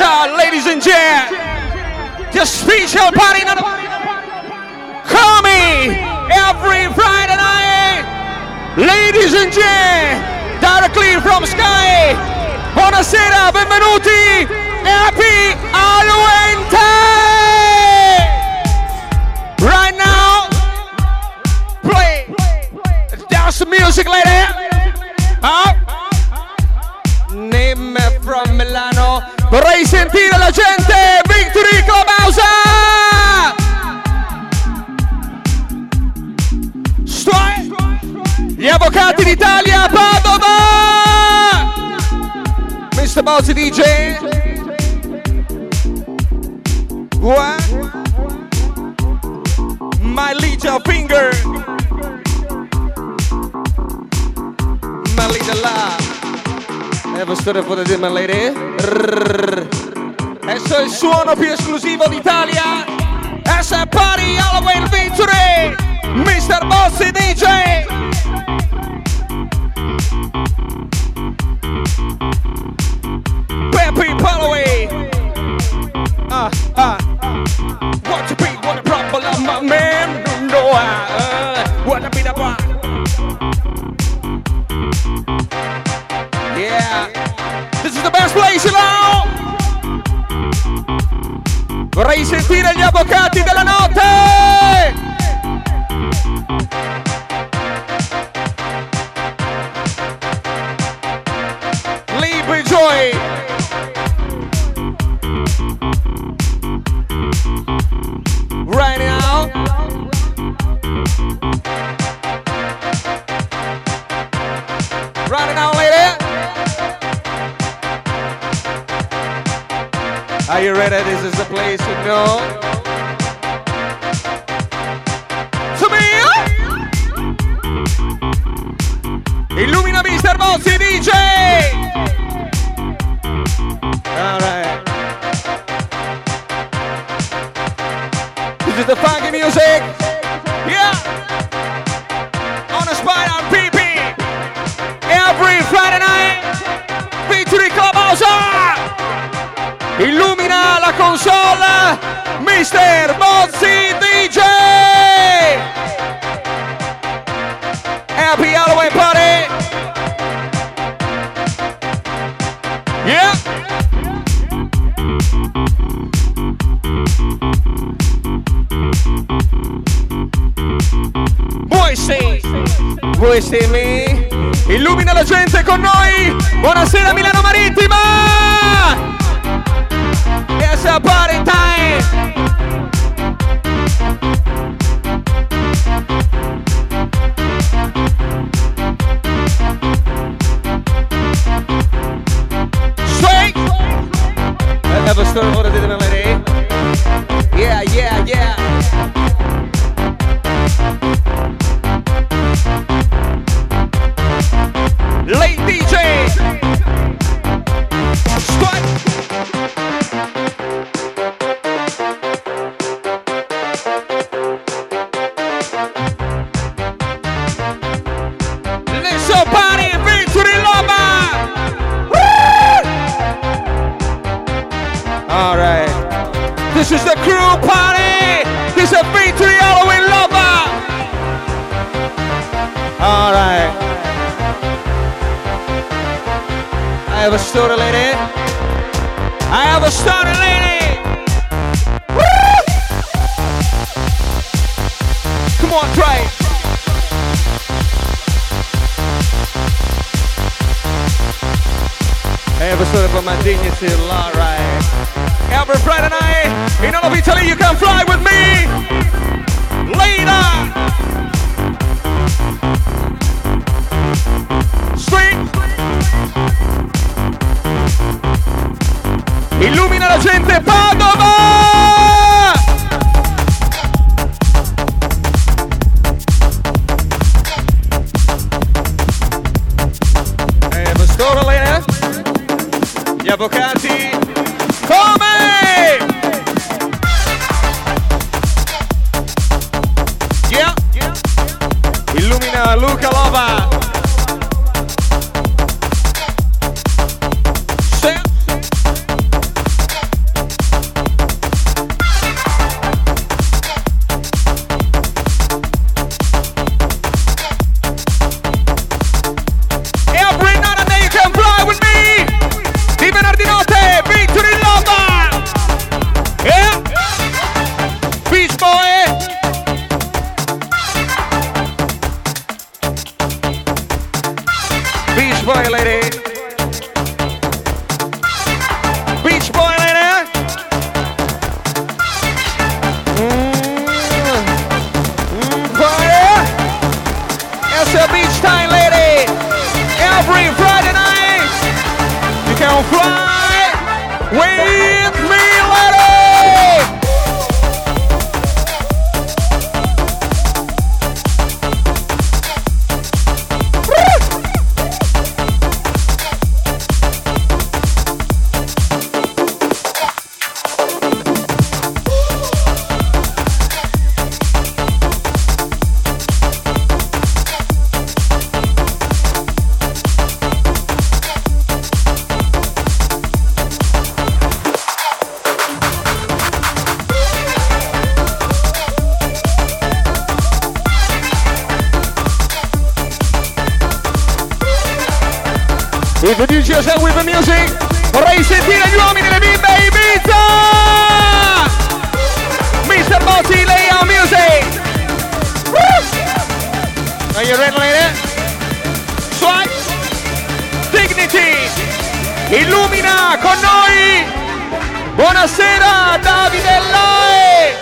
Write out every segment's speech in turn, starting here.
child, ladies and gents. Just speech your body. Call me every Friday night. Ladies and gents, directly from Sky. Buonasera, benvenuti. Happy Aluente. Right now, play. That's the music, ladies. Up. Vorrei sentire la gente! Victory Clubhouse! Stoi! Gli avvocati d'Italia Padova! Mr. Bowser DJ! quest'ora potete malere. Adesso è il suono più esclusivo d'Italia. Adesso è Party Halloween Victory. Mr. Bossi DJ. Peppy Halloween. Mati Delano have a story, lady. I have a story, lady. Woo! Come on, try it. I have a story for my dignity, Laura. Every Friday night, in all of Italy, you can fly with me. Later. Street. Illumina la gente, Padova! Introduce yourself with the music. Vorrei sentire gli uomini e le bimbe Ibiza! Mr. Botti, lay on music! Are you ready, lady? Swipe! Dignity! Illumina con noi! Buonasera, Davide Lai!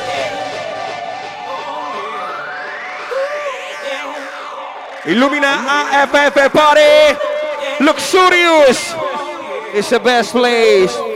Illumina AFF Party! Luxurious! It's the best place!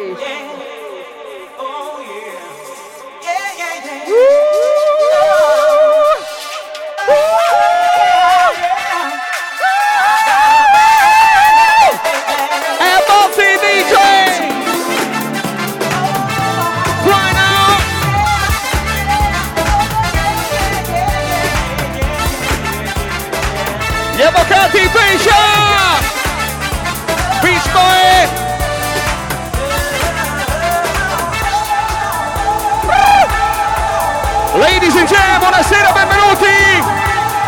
Buonasera, benvenuti!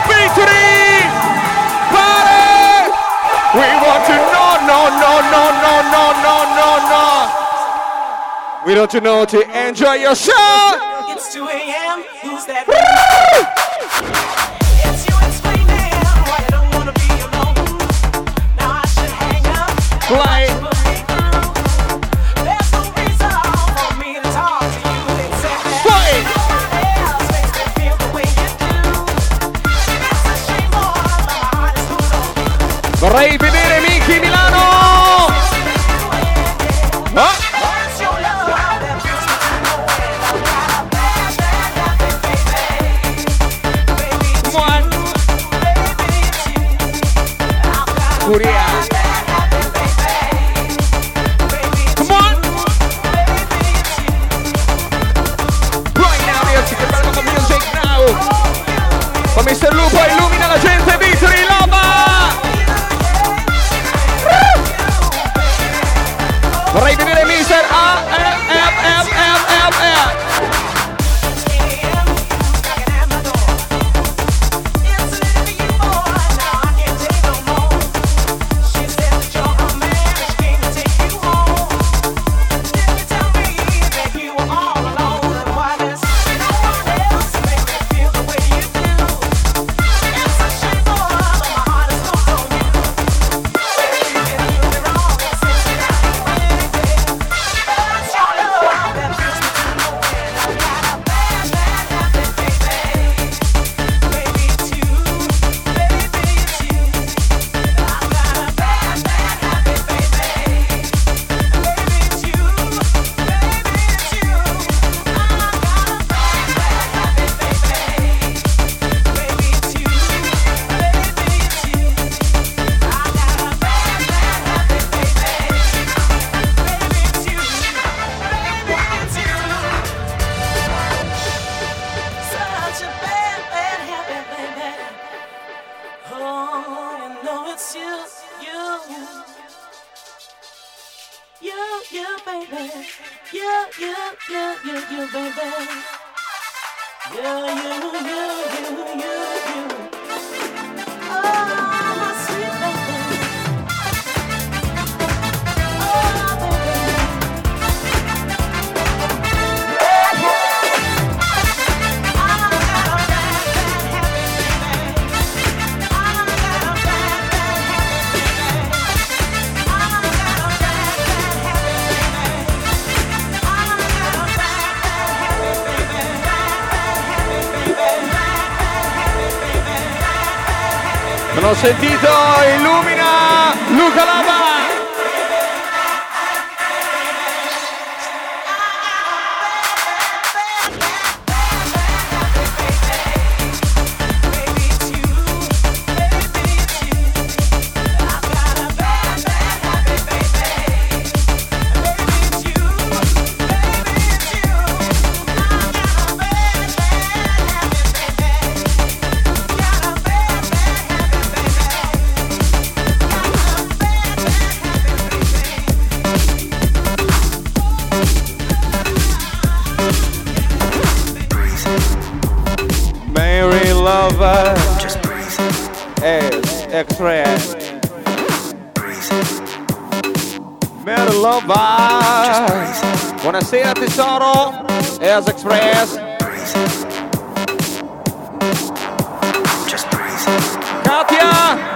Victory! Party! We want to know, no, no, no, no, no, no, no, no! We want to know to enjoy your show! It's 2 a.m. Who's that? Raving sentido. of uh, just breathe. Express. Mera lover. Buonasera tesoro. As express. Breathe. Just breathe. Katia.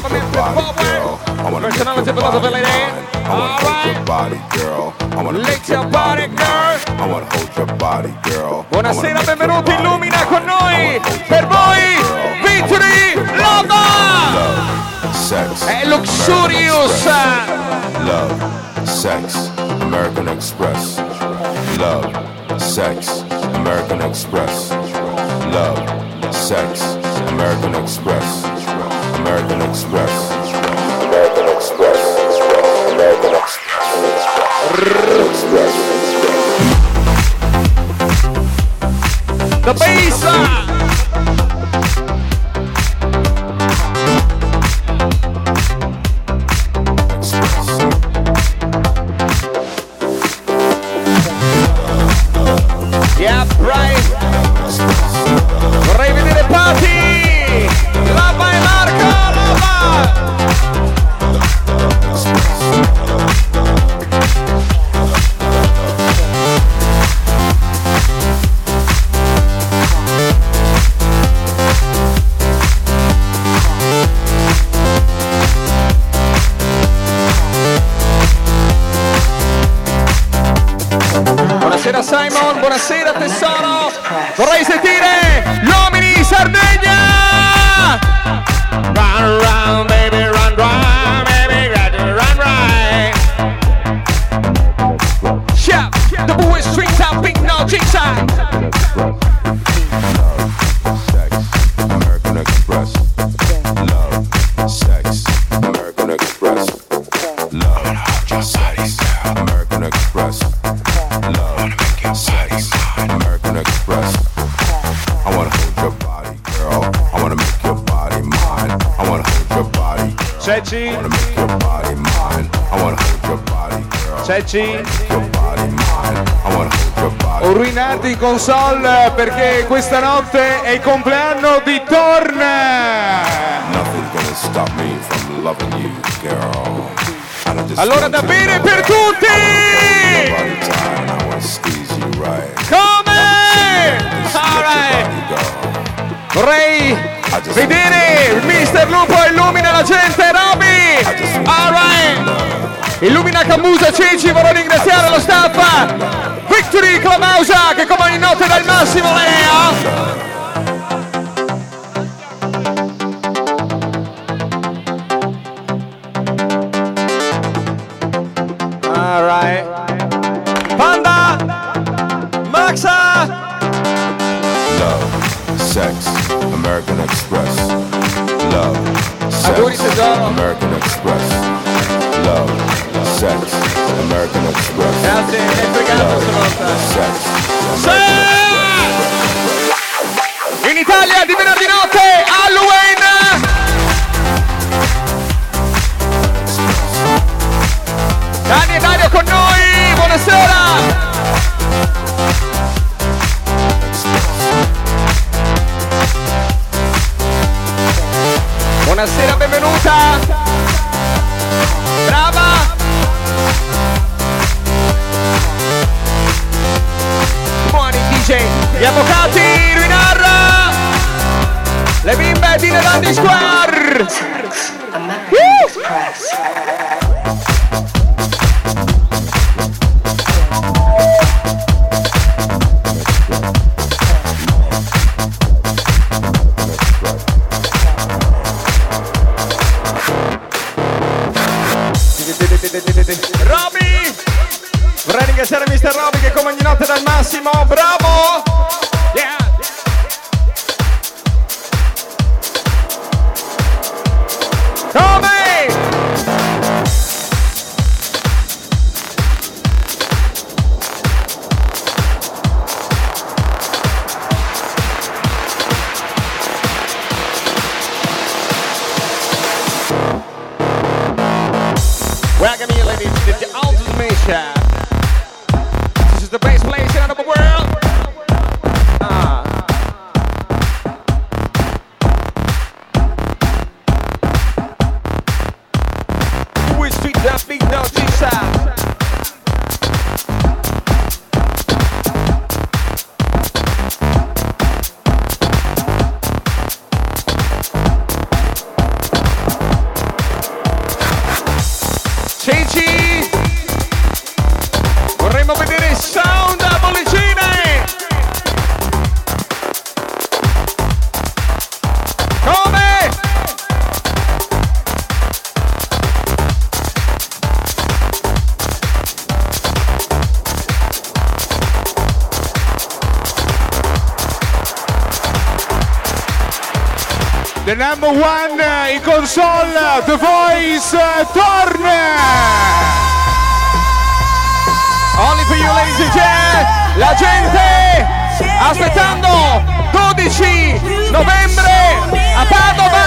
fuck your body, girl. I wanna lick your body, girl. I wanna hold your body, girl. I wanna lick your body, girl. I wanna hold your body, girl. Buonasera, benvenuti, illumina con noi. Per voi, Victory Logo. Sex. È luxurious. Love, sex, American Express. Love, sex, American Express. Love, sex, American Express. American Express. American Express. American Express. Express. The bass. Your body. Ruinati in console perché questa notte è il compleanno di Torn. Allora da bere per tutti! I wanna hold your body tight and I Illumina Camusa Ceci, vorrei ringraziare lo staff! Victory Clamausa che come ogni notte dà il massimo Lea! Alright! Panda! Maxa! Love, sex, American Express. Love, sex. American Grazie, mi hai fregato! Sex, Sì! In Italia di venerdì notte Halloween! Dani e Dario con noi, buonasera! Buonasera, benvenuta! Gli avvocati, Ruinarra! Le bimbe di Levandi Square! The number one in console, The Voice, Torn. Only for you ladies and gentlemen! La gente aspettando 12 novembre a Padova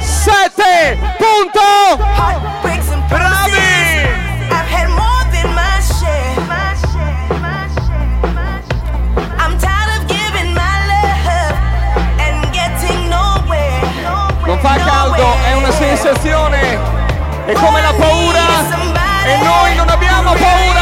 7 fa caldo è una sensazione è come la paura e noi non abbiamo paura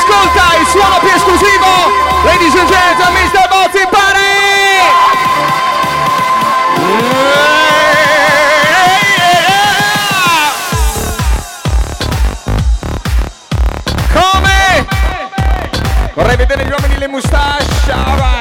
ascolta il suono più esclusivo. Ladies and gentlemen, Mr. Bozzi Come? Vorrei vedere gli uomini le moustache.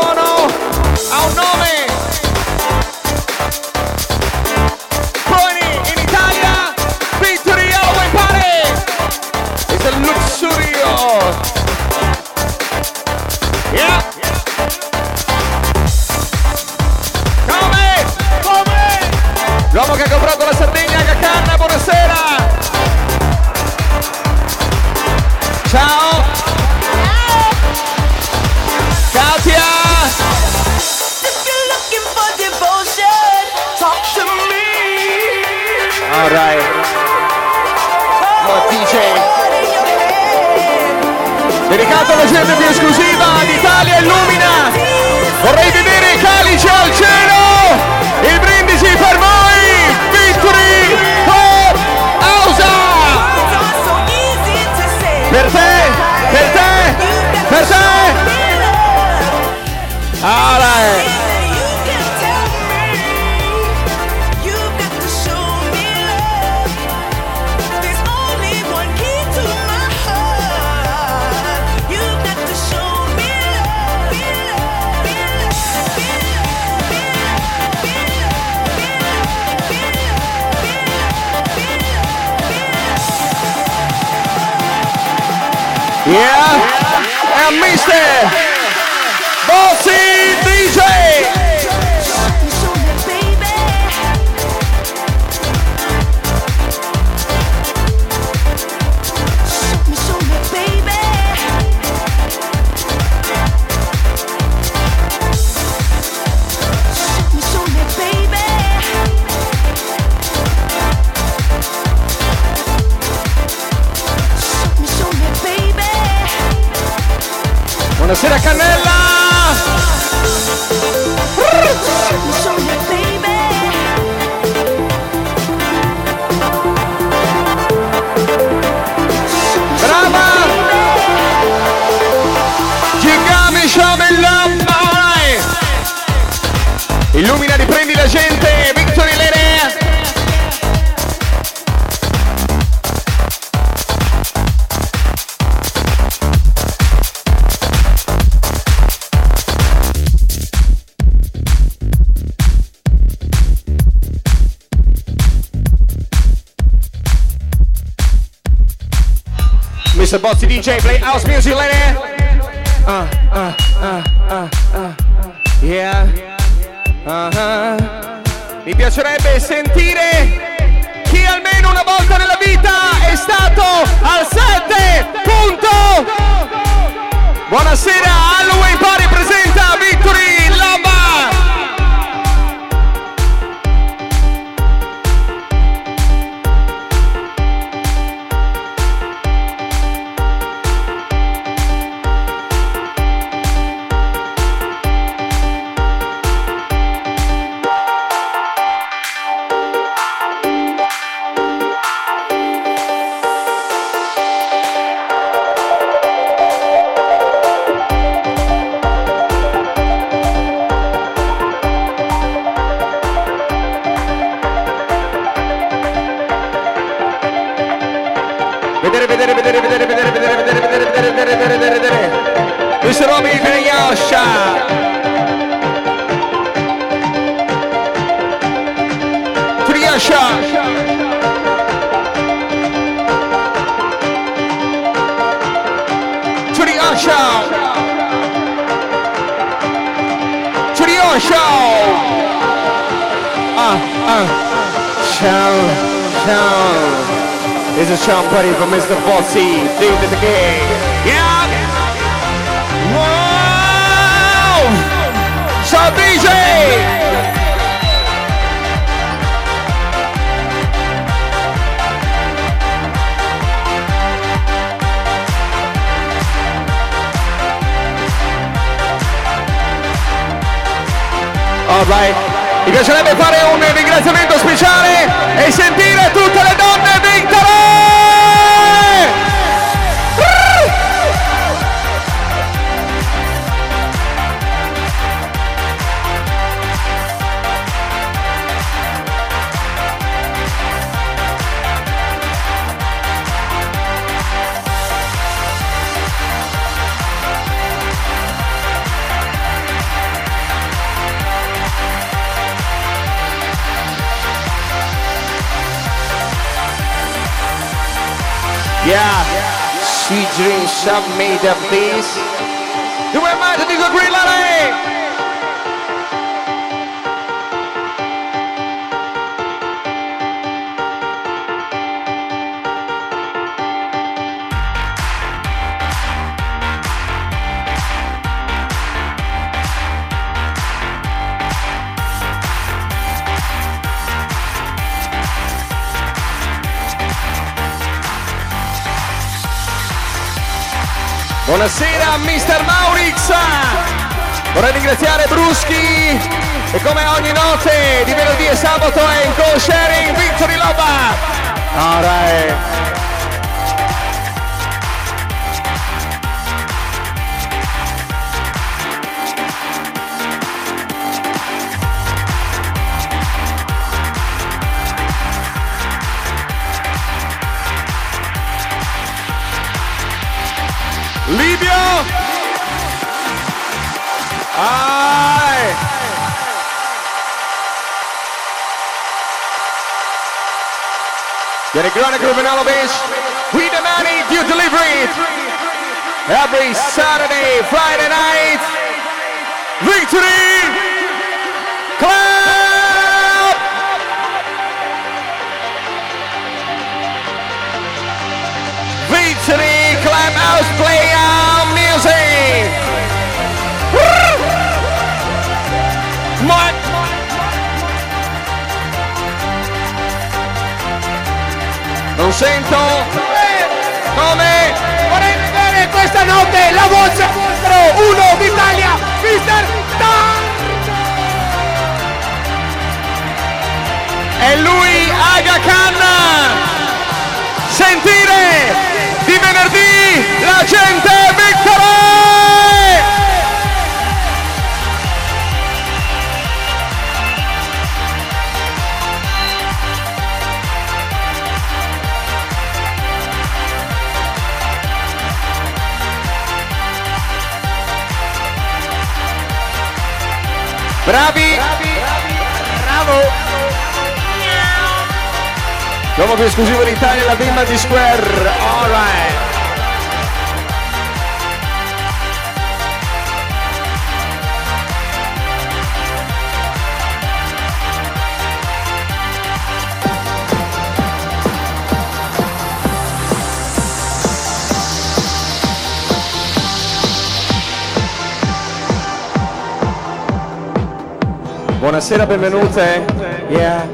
Suo monosuono ha un nome. Pony in Italia, Victory Halloween Party. It's a luxurio. Yeah. Come? Come? L'uomo che ha comprato la Sardegna, Cacanna, buonasera. Ciao. Me. Alright. Oh, DJ. Dedicato alla gente più esclusiva d'Italia Illumina. Vorrei vedere i calici al cielo. Il brindisi per voi. Victory for Ausa. Per te, per te, per te. Alright. You Yeah. And Mr. Bossy Buonasera Cannella. Mr. Bozzi DJ, play house music, lady. Uh, uh, uh, uh, uh, yeah. Uh-huh. Mi piacerebbe sentire chi almeno una volta nella vita è stato al 7 punto. Buonasera, Halloween Party presenta Victory dere dere dere. Mr. Robbie Vinayasha. Priyasha. Priyasha. Priyasha. Ah, ah. Show, show. This is Sean Buddy from Mr. Bossy. Dude, the game. So DJ! Alright, mi piacerebbe fare un ringraziamento speciale e sentire tutte le donne vincere! Yeah, sweet dreams are made of this. You were mad to the good green lady! Buonasera Mister Maurix! Vorrei ringraziare Bruschi e come ogni notte di venerdì e sabato è in co-sharing Victory Loba! Alright! Livio! Ai! Get a grande criminal bitch. We demand it, you deliver it. Every Saturday, Friday night. Victory! Sento come Vorrei vedere questa notte la voce numero uno d'Italia, Mister Tan! è lui Aga Khan sentire di venerdì la gente vittoria bravi bravo L'uomo più esclusivo d'Italia, la bimba di Square. Alright. Buonasera, benvenute. Yeah.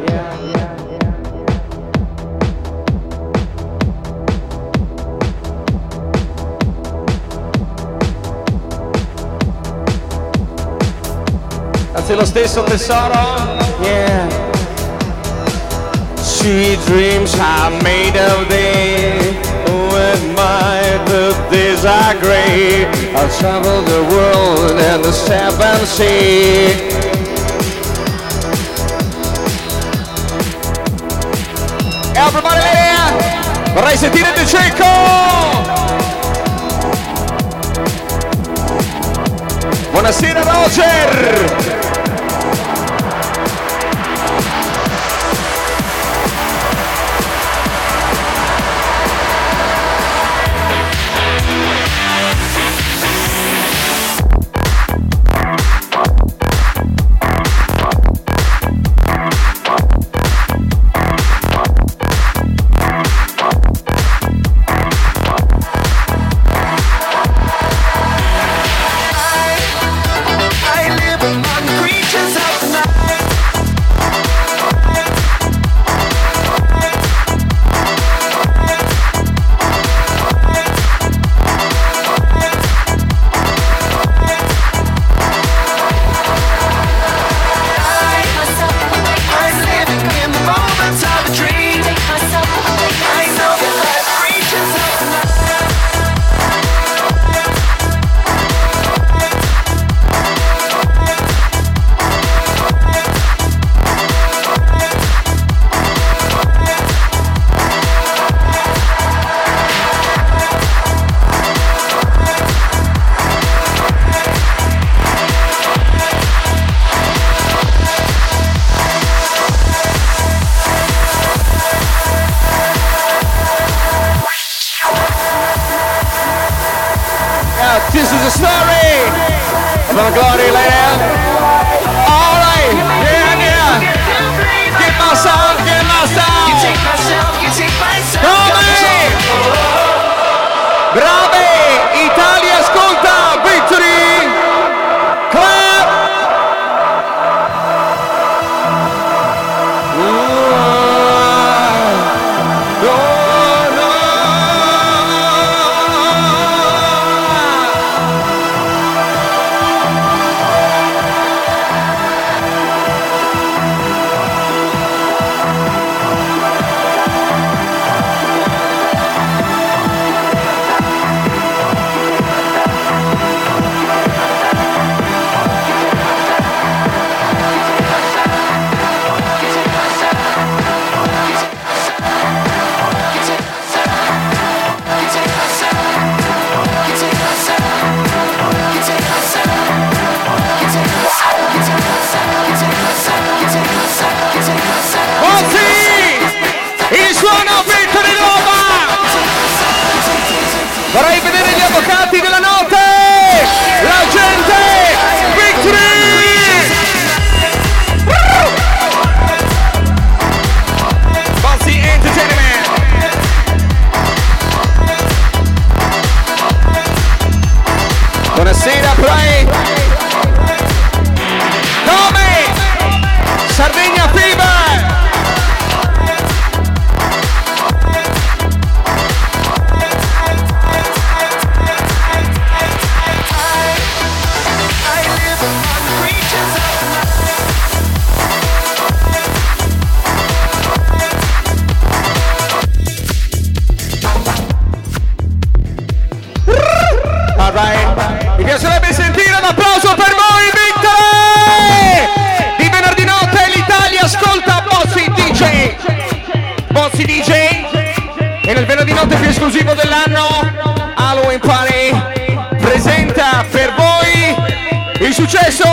Anzi lo stesso tesoro. Yeah. Sweet dreams are made of thee. When my the days are gray, I'll travel the world and the seven sea. Vorrei sentire De Cecco! Buonasera Roger! glory lay. All right, yeah, yeah. Get my soul, get my soul. You take myself, you take myself. Come on, Bravo.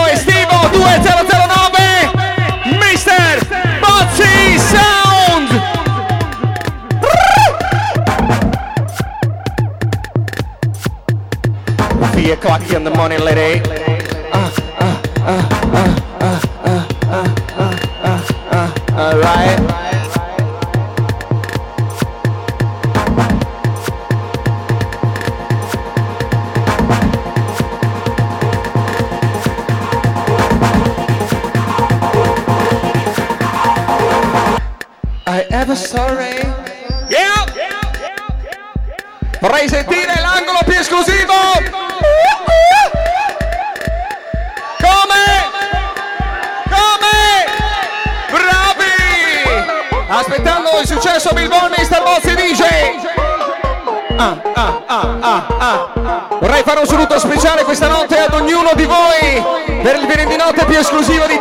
Estivo 2009 Mister Sound. Three o'clock in the morning, lady. Uh, uh, uh. speciale questa notte ad ognuno di voi per il venerdì notte più esclusivo di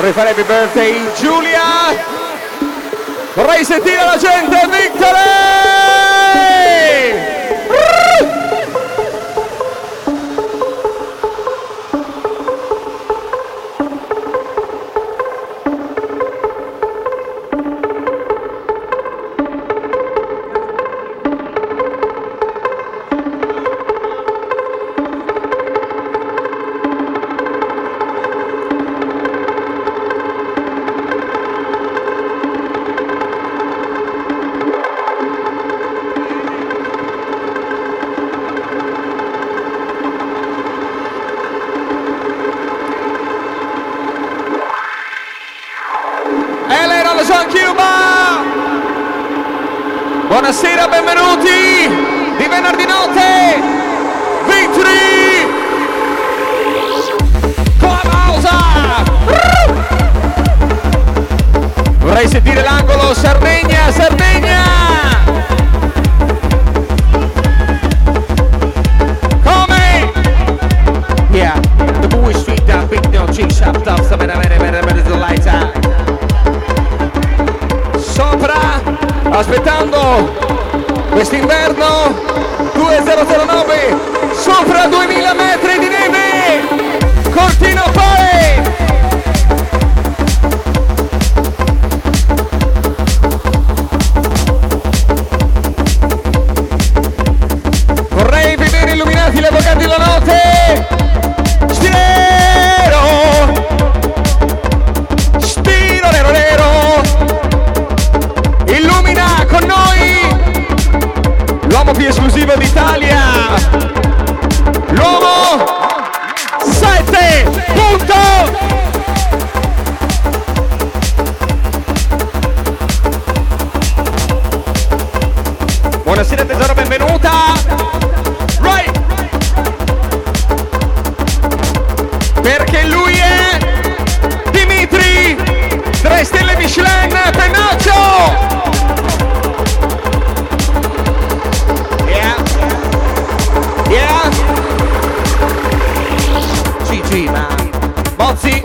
Vorrei fare happy birthday Giulia! Vorrei sentire la gente, Victory! dreamer, Mozzi,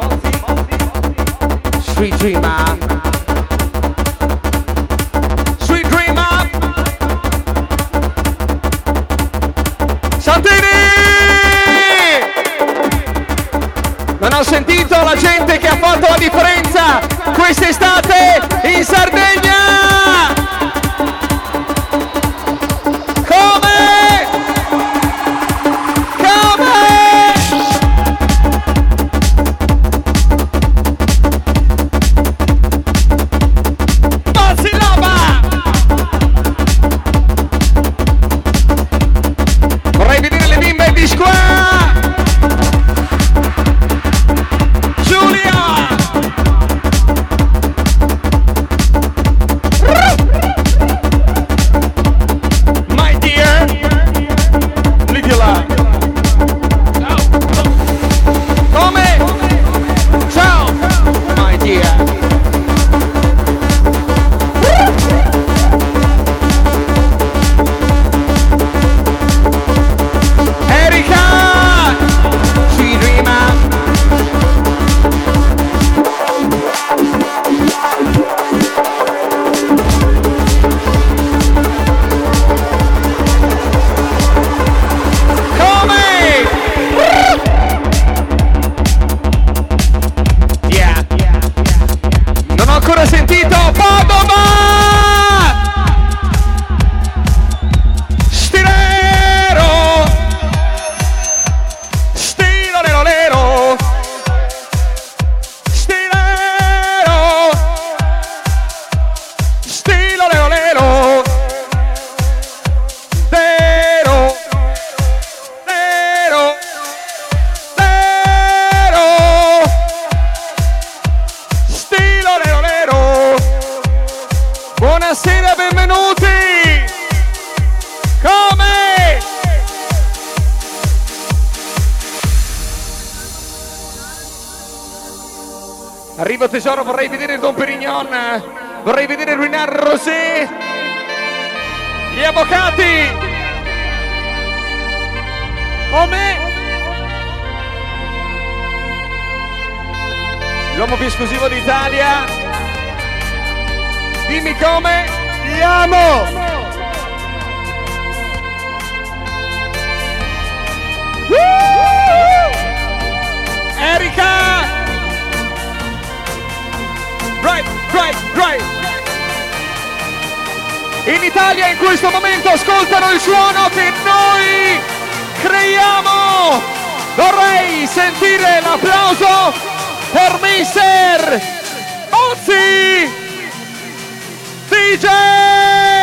street dreamer. Street dreamer. Santini! Non ho sentito la gente che ha fatto la differenza quest'estate in Sardegna! l'uomo più esclusivo d'Italia. Dimmi come ti amo. Uh! Erika! Right, right, right! In Italia in questo momento ascoltano il suono che noi creiamo! Vorrei sentire l'applauso Hermiser, Ozzy, ¡Oh, DJ.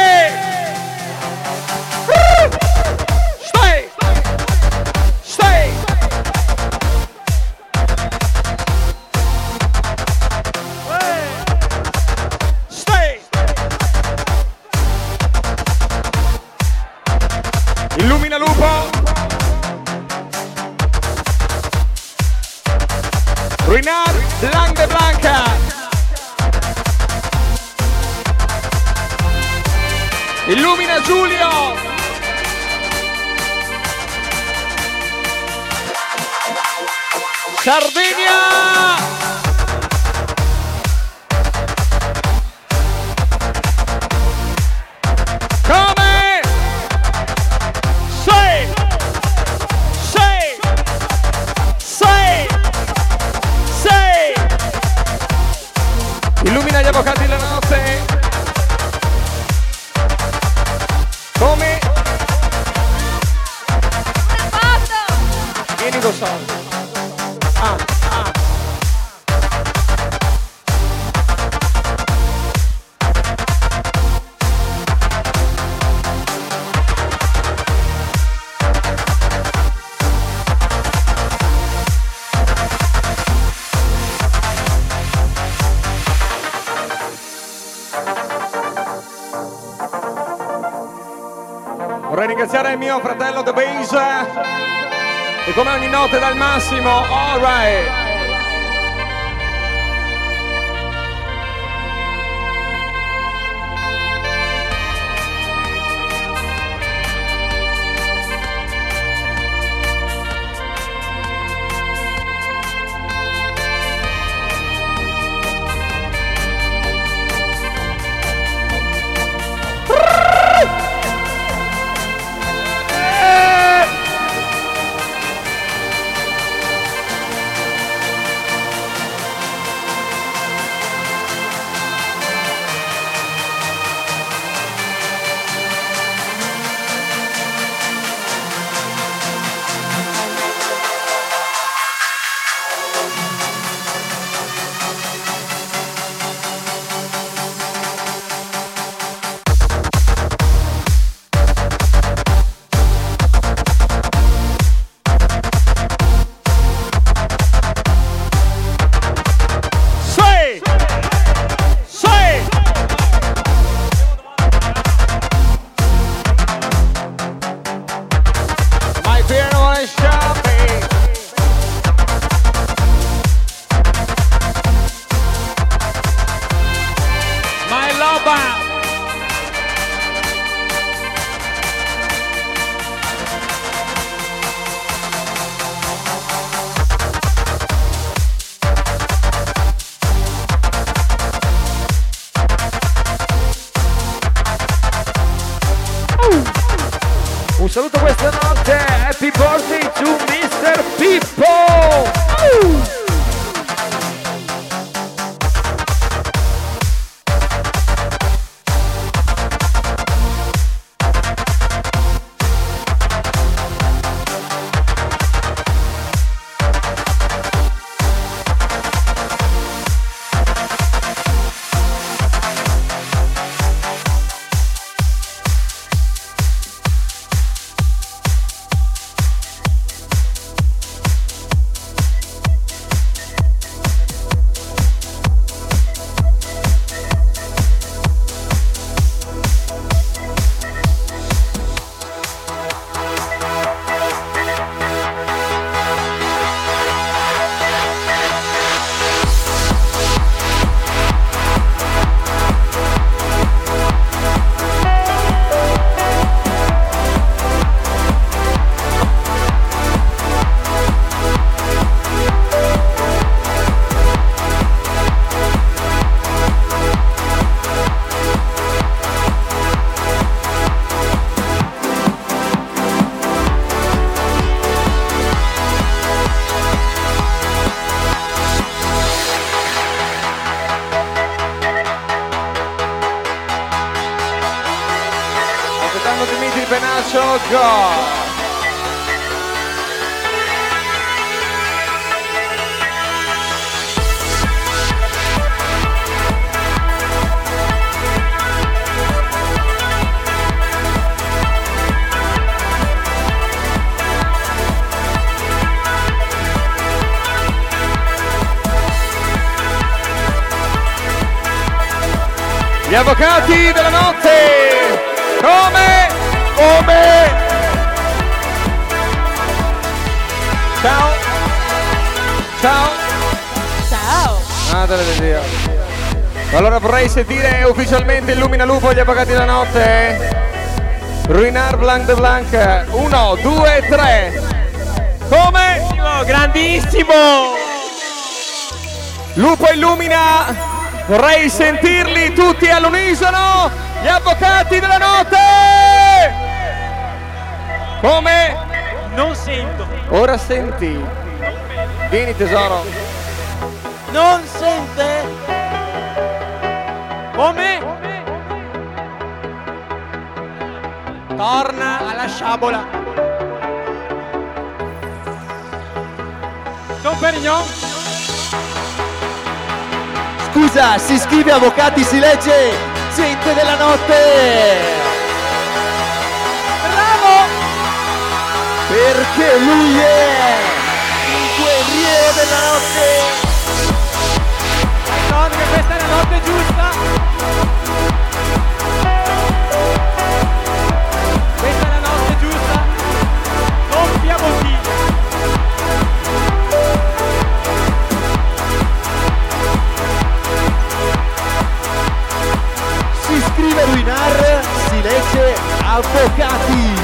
Mio fratello The Base. E come ogni notte dal massimo, alright. Sentire ufficialmente Illumina Lupo gli avvocati della notte. Ruinar Blanc de Blanc. Uno, due, tre. Come? Grandissimo! Lupo illumina! Vorrei sentirli tutti all'unisono! Gli avvocati della notte! Come? Non sento! Ora senti. Vieni tesoro. Non Torna alla sciabola. Don Perignon? Scusa, si scrive avvocati, si legge gente della notte! Bravo! Perché lui è il guerriero della notte! Ricordo che questa è la notte giusta. Oliver Winar si legge Avvocati.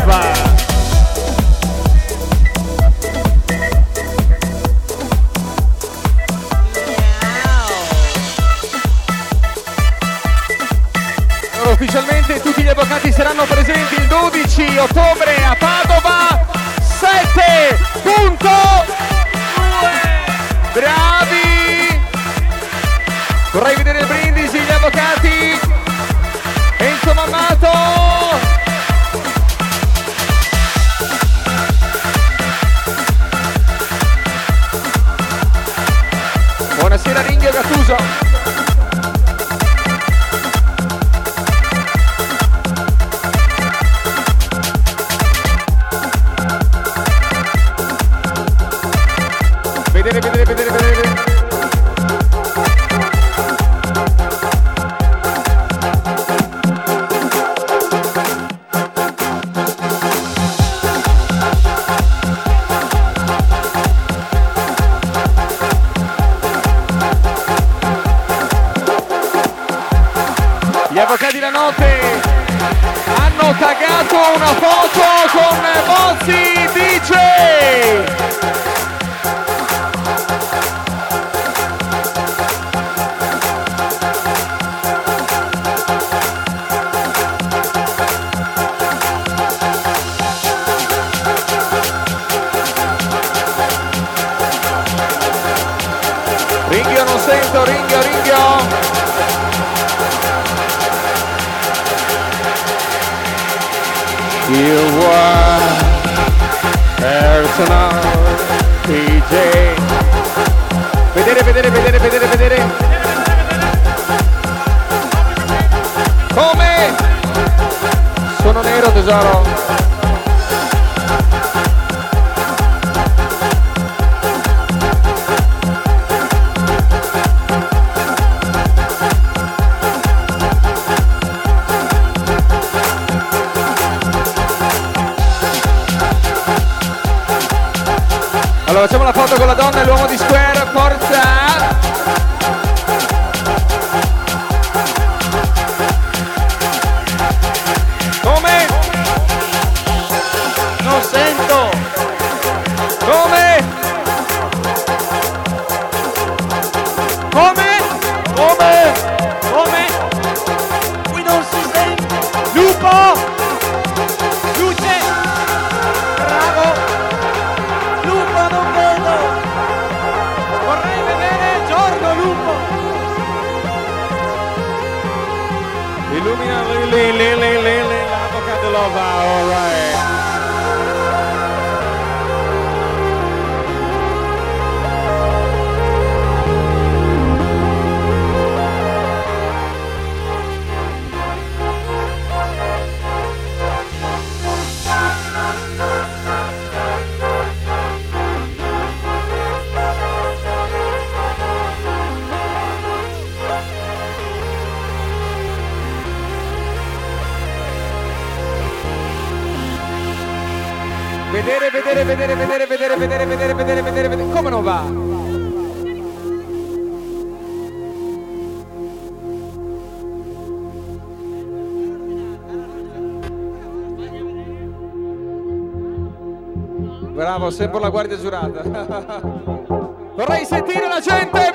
forever. sento ringhio ringhio. You are personal DJ Vedere, vedere, vedere, vedere, vedere. Come? Sono nero tesoro. Facciamo la foto con la donna e l'uomo di Square. sempre la guardia giurata. Vorrei sentire la gente!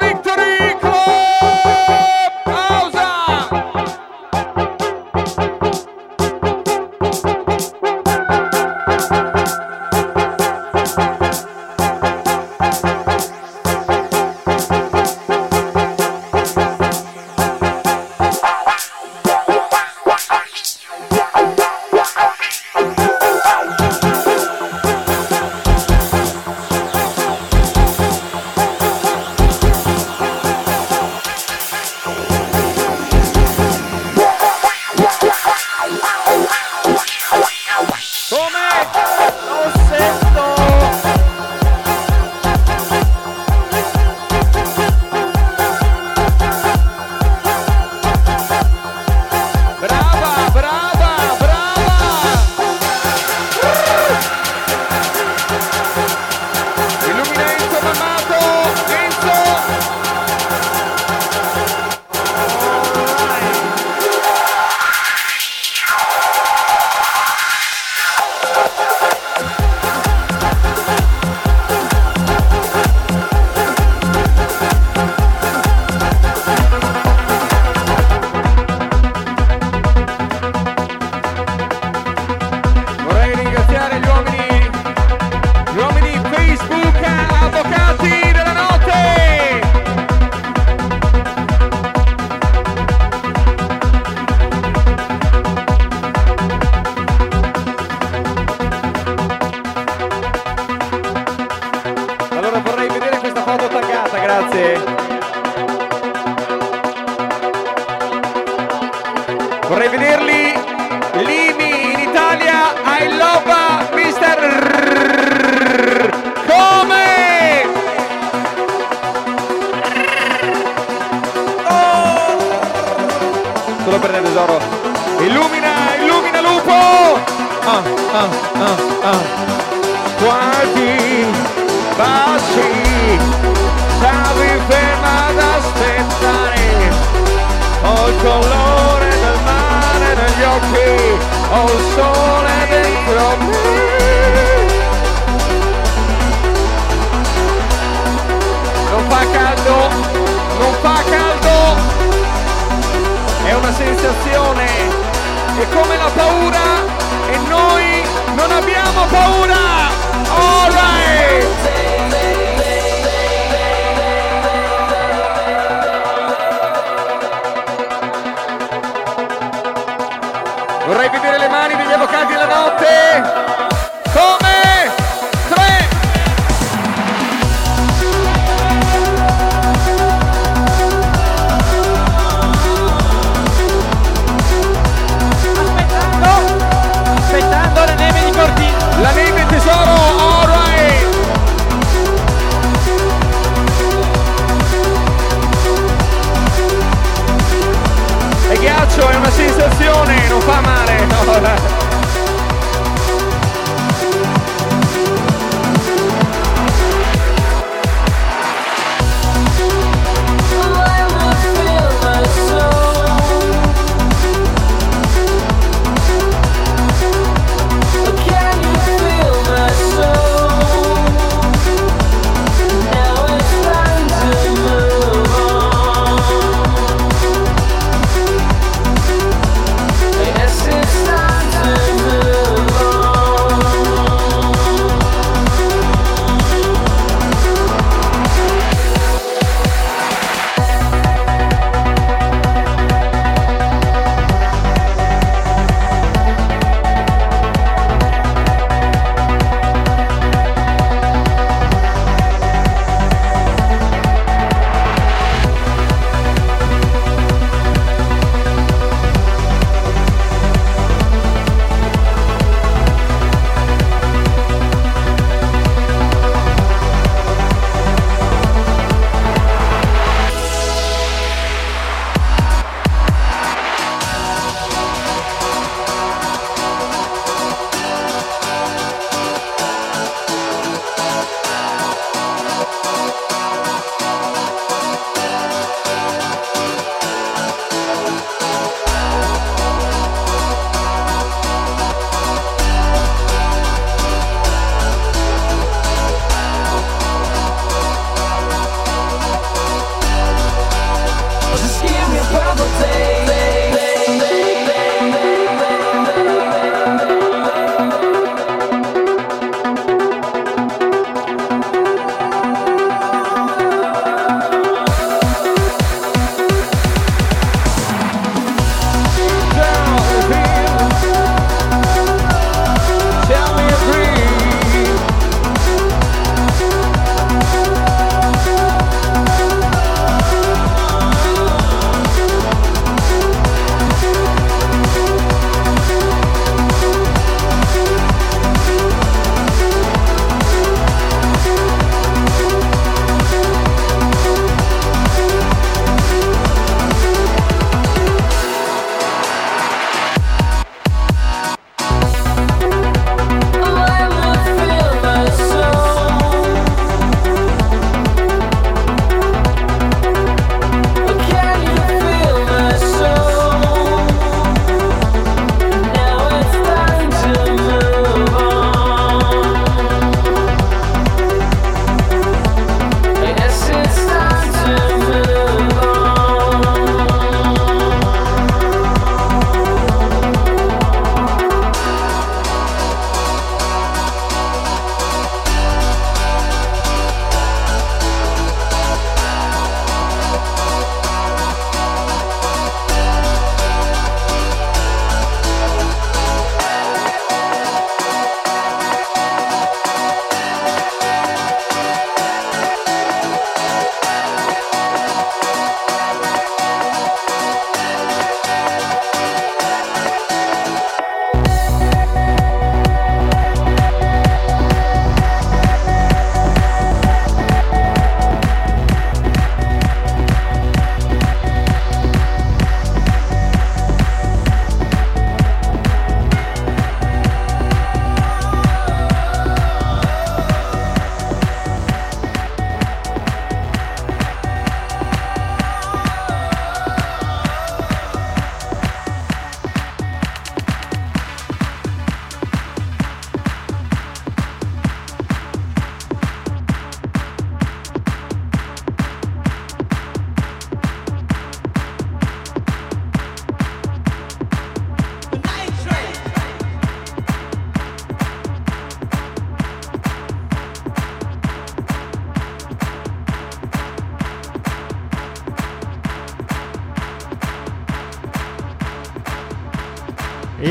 Paura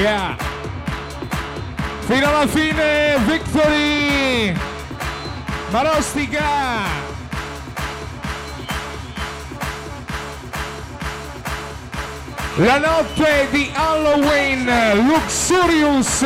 Yeah. Fino alla fine, Victory! Marostica! La notte di Halloween, Luxurious!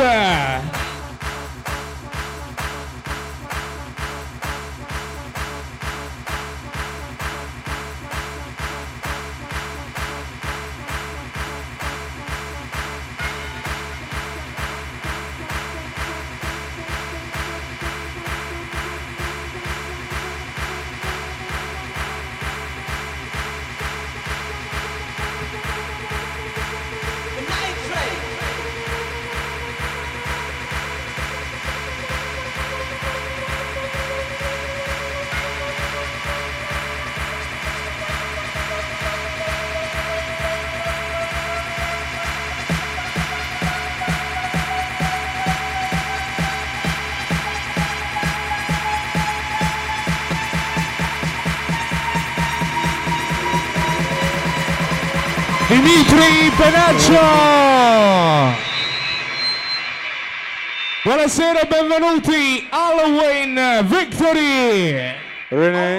Benaccio! Buonasera e benvenuti Halloween Victory! Come?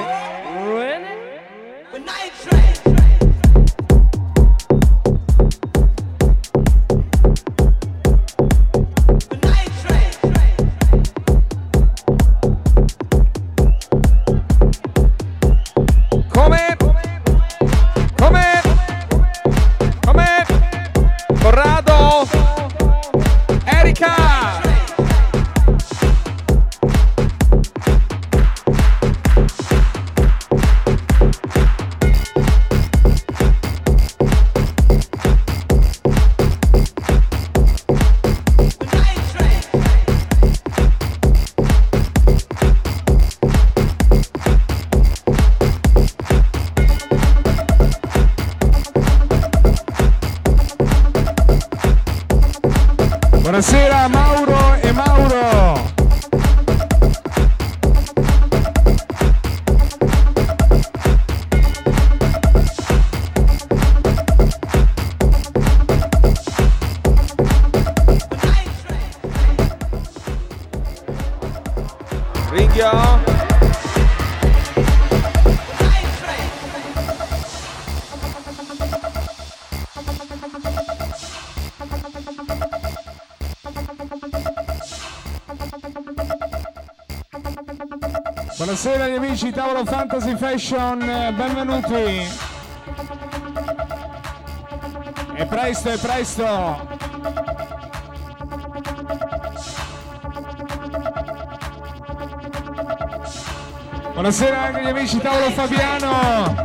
Mauro e Mauro! Buonasera agli amici Tavolo Fantasy Fashion, eh, benvenuti! È presto, è presto! Buonasera anche agli amici Tavolo Fabiano!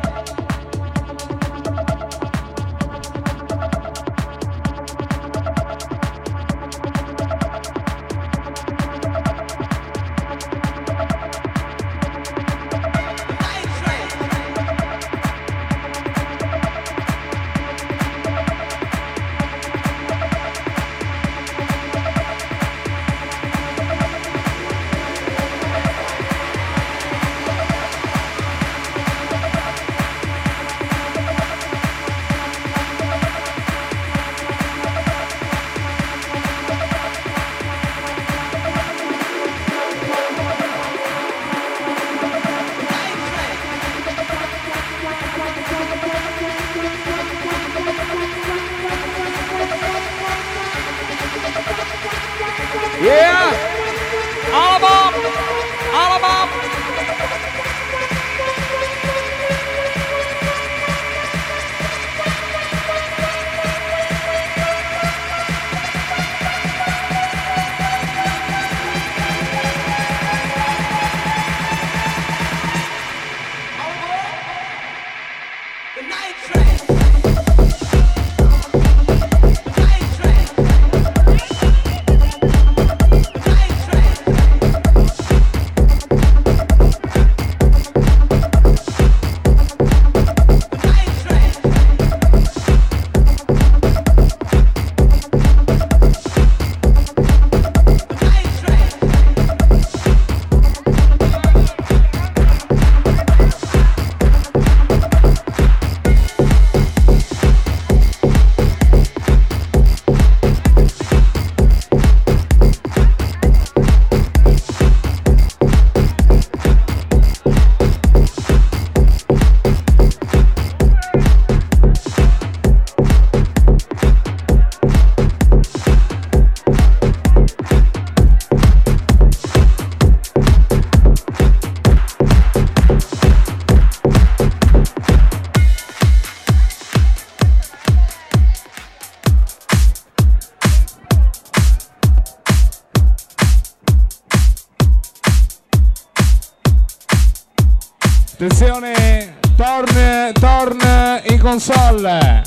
Console.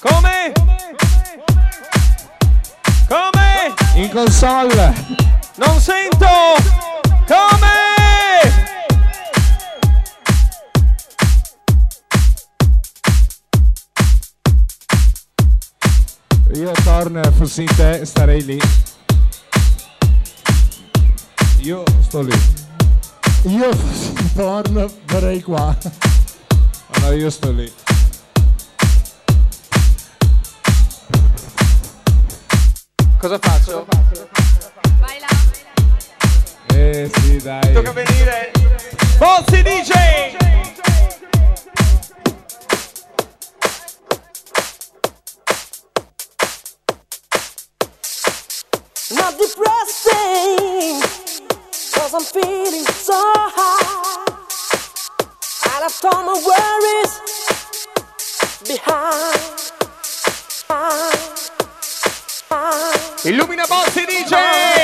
Come? Come? In console. Non sento! Come? Io Torn fossi in te starei lì. Io sto lì. Io fossi in porn verrei qua. Allora io sto lì. Cosa faccio? Eh sì, dai. Tocca venire. Bozzi DJ! Not depressing, cause I'm feeling so high. I left all my worries behind. behind, behind. Illumina Bozzi DJ!